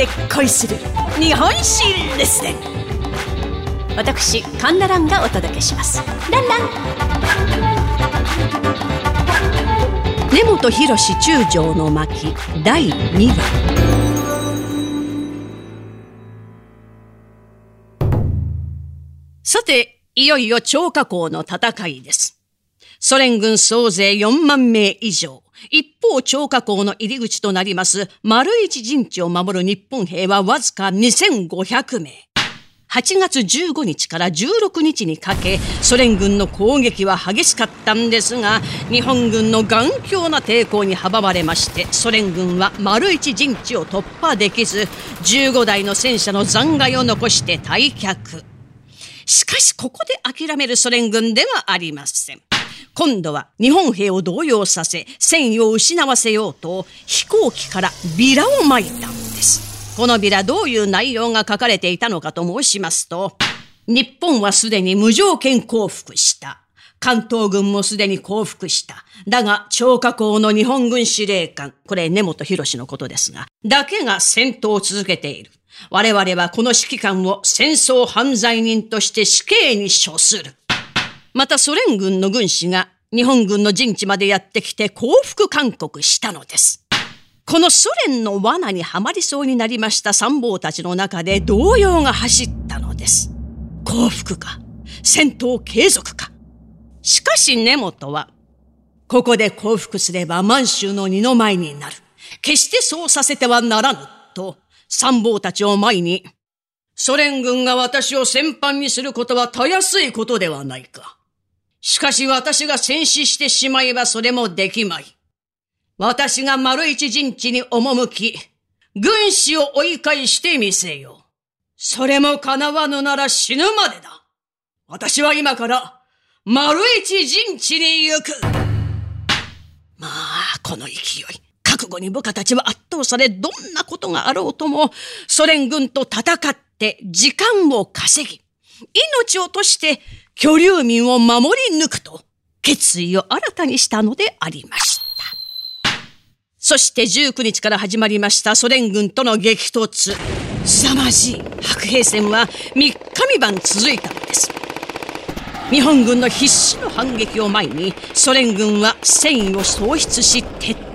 で恋する日本史レッスン。私カンナランがお届けします。ランラン。根本博中将の巻第2話。さていよいよ超過港の戦いです。ソ連軍総勢4万名以上一方、超過港の入り口となります丸一陣地を守る日本兵はわずか2500名。8月15日から16日にかけ、ソ連軍の攻撃は激しかったんですが、日本軍の頑強な抵抗に阻まれまして、ソ連軍は丸一陣地を突破できず、15台の戦車の残骸を残して退却。しかし、ここで諦めるソ連軍ではありません。今度は日本兵を動揺させ、戦意を失わせようと、飛行機からビラを撒いたんです。このビラどういう内容が書かれていたのかと申しますと、日本はすでに無条件降伏した。関東軍もすでに降伏した。だが、超過港の日本軍司令官、これ根本博士のことですが、だけが戦闘を続けている。我々はこの指揮官を戦争犯罪人として死刑に処する。またソ連軍の軍師が日本軍の陣地までやってきて降伏勧告したのです。このソ連の罠にはまりそうになりました参謀たちの中で動揺が走ったのです。降伏か戦闘継続かしかし根本は、ここで降伏すれば満州の二の舞になる。決してそうさせてはならぬ。と、参謀たちを前に、ソ連軍が私を戦犯にすることはたやすいことではないか。しかし私が戦死してしまえばそれもできまい。私が丸一陣地に赴き、軍師を追い返してみせよう。それも叶わぬなら死ぬまでだ。私は今から丸一陣地に行く。まあ、この勢い。覚悟に部下たちは圧倒され、どんなことがあろうとも、ソ連軍と戦って時間を稼ぎ、命を落として居留民を守り抜くと、決意を新たにしたのでありました。そして19日から始まりましたソ連軍との激突。凄まじい白兵戦は3日三晩続いたのです。日本軍の必死の反撃を前にソ連軍は戦意を喪失し撤退。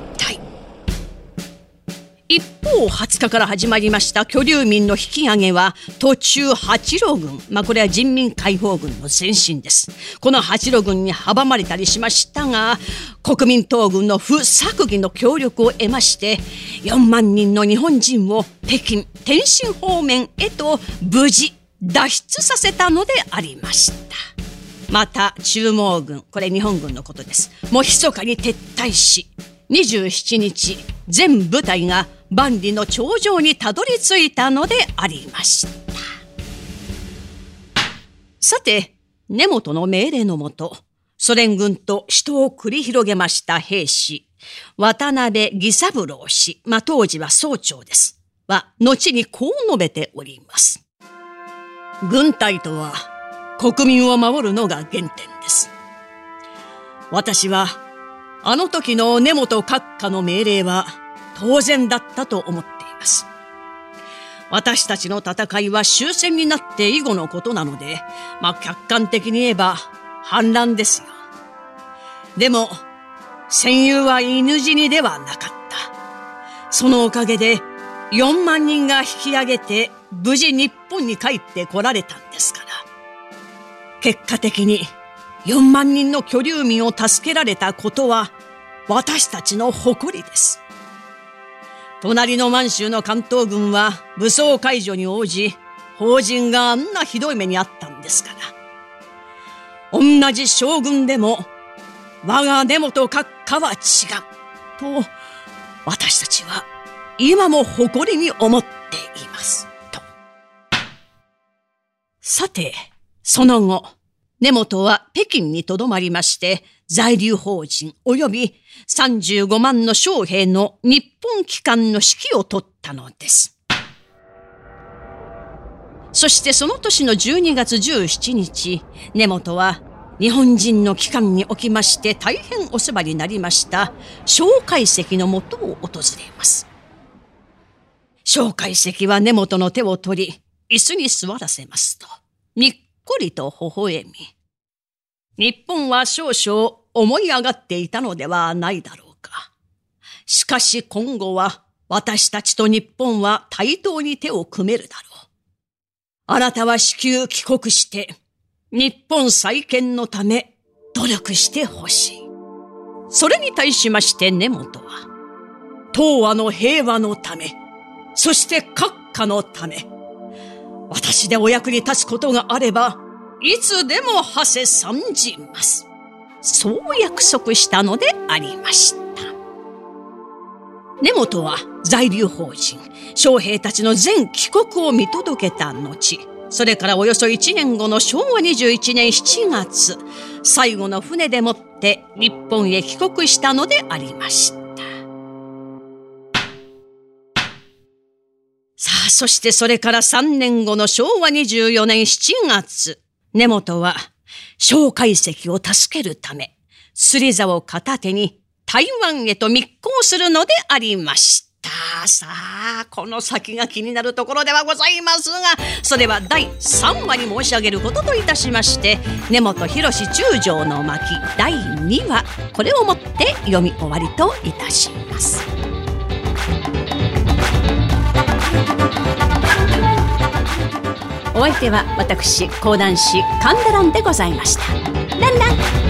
一方、20日から始まりました居留民の引き上げは、途中八路軍、まあこれは人民解放軍の前進です。この八路軍に阻まれたりしましたが、国民党軍の不作議の協力を得まして、4万人の日本人を北京、天津方面へと無事脱出させたのでありました。また、中毛軍、これ日本軍のことです。もう密かに撤退し、27日、全部隊が万里の頂上にたどり着いたのでありました。さて、根本の命令のもと、ソ連軍と死闘を繰り広げました兵士、渡辺義三郎氏、まあ、当時は総長です。は、後にこう述べております。軍隊とは、国民を守るのが原点です。私は、あの時の根本閣下の命令は、当然だったと思っています。私たちの戦いは終戦になって以後のことなので、まあ客観的に言えば反乱ですよ。でも、戦友は犬死にではなかった。そのおかげで4万人が引き上げて無事日本に帰って来られたんですから。結果的に4万人の居留民を助けられたことは私たちの誇りです。隣の満州の関東軍は武装解除に応じ、法人があんなひどい目にあったんですから。同じ将軍でも、我が根本閣下は違う。と、私たちは今も誇りに思っています。と。さて、その後、根本は北京にとどまりまして、在留邦人及び35万の将兵の日本機関の指揮を取ったのです。そしてその年の12月17日、根本は日本人の機関におきまして大変お世話になりました蒋介石のもとを訪れます。蒋介石は根本の手を取り、椅子に座らせますと、にっこりと微笑み、日本は少々思い上がっていたのではないだろうか。しかし今後は私たちと日本は対等に手を組めるだろう。あなたは至急帰国して、日本再建のため努力してほしい。それに対しまして根本は、東和の平和のため、そして閣下のため、私でお役に立つことがあれば、いつでも馳せ参じます。そう約束したのでありました。根本は在留邦人、将兵たちの全帰国を見届けた後、それからおよそ1年後の昭和21年7月、最後の船でもって日本へ帰国したのでありました。さあ、そしてそれから3年後の昭和24年7月、根本は、蒋介石を助けるため、釣り竿を片手に台湾へと密航するのでありました。さあ、この先が気になるところではございますが、それは第3話に申し上げることといたしまして、根本博中将の巻第2話、これをもって読み終わりといたします。お相手は私講談師神田蘭でございました。ランラン